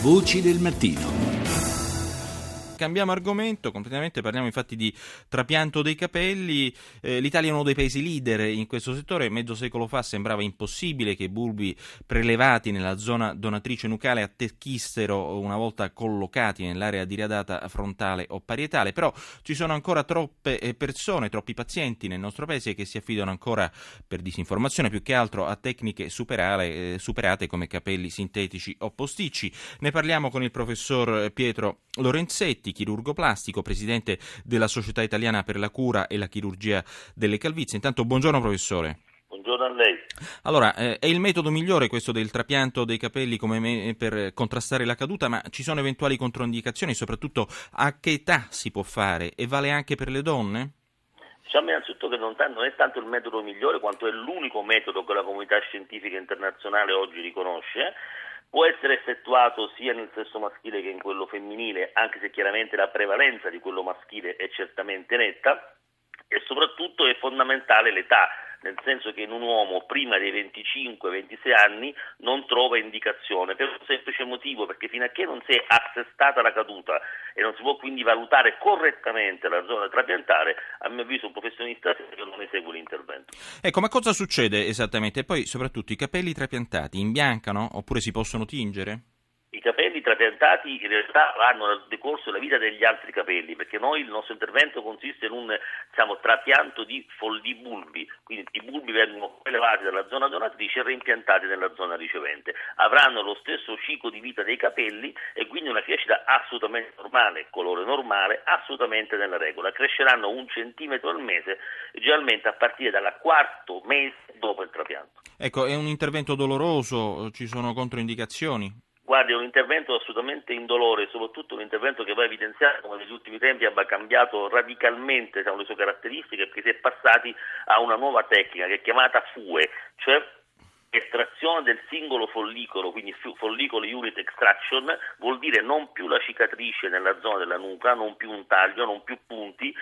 Voci del mattino cambiamo argomento completamente, parliamo infatti di trapianto dei capelli. Eh, L'Italia è uno dei paesi leader in questo settore, mezzo secolo fa sembrava impossibile che i bulbi prelevati nella zona donatrice nucleare attecchisero una volta collocati nell'area diradata frontale o parietale, però ci sono ancora troppe eh, persone, troppi pazienti nel nostro paese che si affidano ancora per disinformazione più che altro a tecniche superare, eh, superate come capelli sintetici o posticci. Ne parliamo con il professor Pietro Lorenzetti Giolitti, chirurgo plastico, presidente della Società Italiana per la Cura e la Chirurgia delle Calvizie. Intanto, buongiorno professore. Buongiorno a lei. Allora, eh, è il metodo migliore questo del trapianto dei capelli me- per contrastare la caduta, ma ci sono eventuali controindicazioni, soprattutto a che età si può fare e vale anche per le donne? Diciamo innanzitutto che non, non, è tanto il metodo migliore quanto è l'unico metodo che la comunità scientifica internazionale oggi riconosce può essere effettuato sia nel sesso maschile che in quello femminile, anche se chiaramente la prevalenza di quello maschile è certamente netta e soprattutto è fondamentale l'età nel senso che in un uomo prima dei 25-26 anni non trova indicazione, per un semplice motivo, perché fino a che non si è assestata la caduta e non si può quindi valutare correttamente la zona trapiantare, a mio avviso un professionista non esegue l'intervento. Ecco, ma cosa succede esattamente? E poi soprattutto i capelli trapiantati imbiancano oppure si possono tingere? I capelli trapiantati in realtà hanno nel decorso la vita degli altri capelli, perché noi il nostro intervento consiste in un diciamo, trapianto di folli bulbi, quindi i bulbi vengono elevati dalla zona donatrice e reimpiantati nella zona ricevente. Avranno lo stesso ciclo di vita dei capelli e quindi una crescita assolutamente normale, colore normale, assolutamente nella regola. Cresceranno un centimetro al mese, generalmente a partire dal quarto mese dopo il trapianto. Ecco, è un intervento doloroso, ci sono controindicazioni? Guardi, è un intervento assolutamente indolore, soprattutto un intervento che va a evidenziare come negli ultimi tempi abbia cambiato radicalmente diciamo, le sue caratteristiche perché si è passati a una nuova tecnica che è chiamata FUE, cioè estrazione del singolo follicolo, quindi follicolo unit extraction, vuol dire non più la cicatrice nella zona della nuca, non più un taglio, non più punti,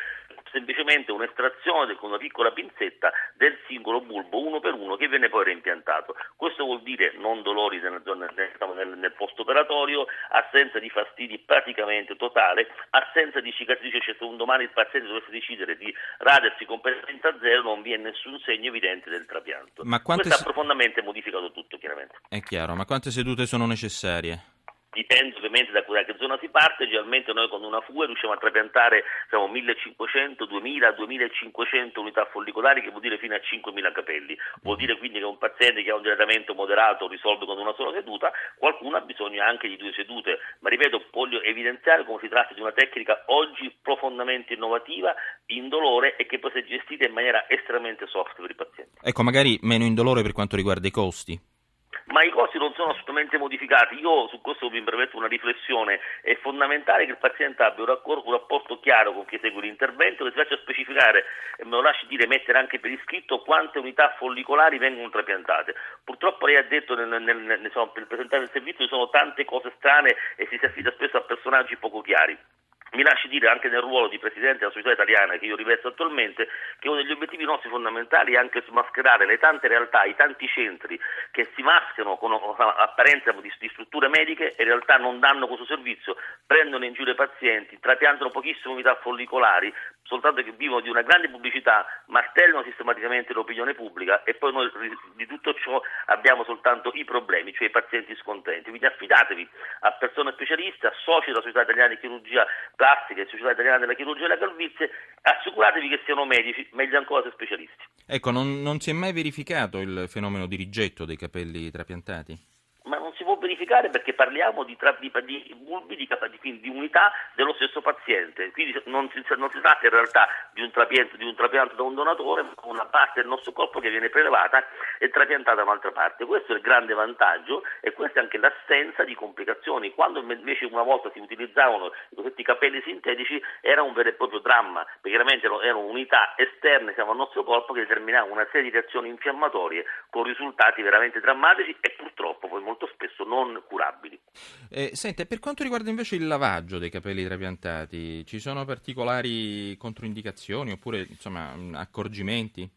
semplicemente un'estrazione con una piccola pinzetta del singolo bulbo uno per uno che viene poi reimpiantato. Questo vuol dire non dolori nel, nel, nel post operatorio, assenza di fastidi praticamente totale, assenza di cicatrice, cioè se un domani il paziente dovesse decidere di radersi completamente a zero non vi è nessun segno evidente del trapianto. Ma quante... Questo ha profondamente modificato tutto chiaramente. È chiaro, ma quante sedute sono necessarie? Dipende ovviamente da che zona si parte, generalmente noi con una FUE riusciamo a trapiantare diciamo, 1500, 2000, 2500 unità follicolari che vuol dire fino a 5000 capelli, vuol dire quindi che un paziente che ha un dilatamento moderato risolve con una sola seduta, qualcuno ha bisogno anche di due sedute, ma ripeto voglio evidenziare come si tratta di una tecnica oggi profondamente innovativa, indolore e che può essere gestita in maniera estremamente soft per i pazienti. Ecco, magari meno indolore per quanto riguarda i costi ma i costi non sono assolutamente modificati. Io su questo mi permetto una riflessione, è fondamentale che il paziente abbia un, raccordo, un rapporto chiaro con chi esegue l'intervento, che si faccia specificare, e me lo lasci dire, mettere anche per iscritto quante unità follicolari vengono trapiantate. Purtroppo lei ha detto nel, nel, nel, insomma, per presentare il servizio ci sono tante cose strane e si si affida spesso a personaggi poco chiari. Mi lasci dire anche nel ruolo di Presidente della società italiana che io rivesto attualmente che uno degli obiettivi nostri fondamentali è anche smascherare le tante realtà, i tanti centri che si mascherano con apparenza di, strutture mediche e in realtà non danno questo servizio, prendono in giro i pazienti, trapiantano pochissime unità follicolari, soltanto che vivono di una grande pubblicità, martellano sistematicamente l'opinione pubblica e poi noi di tutto ciò abbiamo soltanto i problemi, cioè i pazienti scontenti. Quindi affidatevi a persone specialiste, a soci della Società Italiana di Chirurgia Plastica e Società Italiana della Chirurgia della Calvizie, assicuratevi che siano medici, meglio ancora se specialisti. Ecco, non, non si è mai verificato il fenomeno di rigetto dei capelli trapiantati? Verificare perché parliamo di, tra, di, di di, di, unità dello stesso paziente, quindi non si, non si tratta in realtà di un, trapianto, di un trapianto da un donatore, ma una parte del nostro corpo che viene prelevata e trapiantata da un'altra parte. Questo è il grande vantaggio e questa è anche l'assenza di complicazioni. Quando invece una volta si utilizzavano questi capelli sintetici era un vero e proprio dramma, perché chiaramente erano unità esterne al nostro corpo che determinavano una serie di reazioni infiammatorie con risultati veramente drammatici e purtroppo molto spesso non curabili. Eh, sente, per quanto riguarda invece il lavaggio dei capelli trapiantati, ci sono particolari controindicazioni oppure insomma, accorgimenti?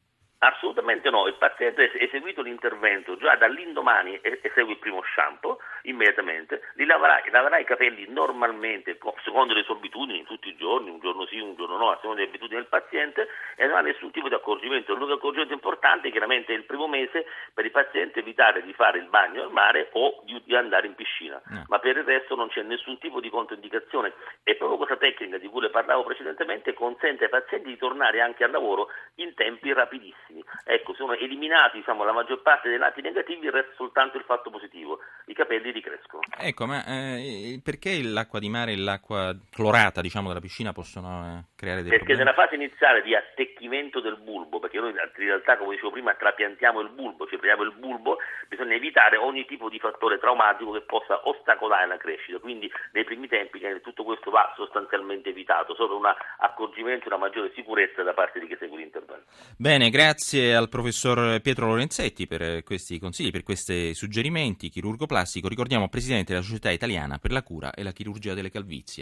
Assolutamente no, il paziente eseguito l'intervento già dall'indomani esegue il primo shampoo immediatamente, li laverà, laverà i capelli normalmente secondo le sue abitudini tutti i giorni, un giorno sì, un giorno no, secondo le abitudini del paziente e non ha nessun tipo di accorgimento. L'unico accorgimento importante è chiaramente il primo mese per il paziente evitare di fare il bagno al mare o di, di andare in piscina, no. ma per il resto non c'è nessun tipo di controindicazione e proprio questa tecnica di cui le parlavo precedentemente consente ai pazienti di tornare anche al lavoro in tempi rapidissimi positivi. Ecco, sono eliminati diciamo, la maggior parte dei lati negativi, resta soltanto il fatto positivo. I capelli ricrescono. Ecco, ma eh, perché l'acqua di mare e l'acqua clorata diciamo, della piscina possono eh, creare dei perché problemi? Perché nella fase iniziale di attecchimento del bulbo, perché noi in realtà, come dicevo prima, trapiantiamo il bulbo, cioè prendiamo il bulbo, bisogna evitare ogni tipo di fattore traumatico che possa ostacolare la crescita. Quindi nei primi tempi tutto questo va sostanzialmente evitato, solo un accorgimento e una maggiore sicurezza da parte di chi segue l'intervento. Bene, grazie. Al professor Pietro Lorenzetti per questi consigli, per questi suggerimenti, chirurgo plastico, ricordiamo presidente della Società Italiana per la cura e la chirurgia delle calvizie.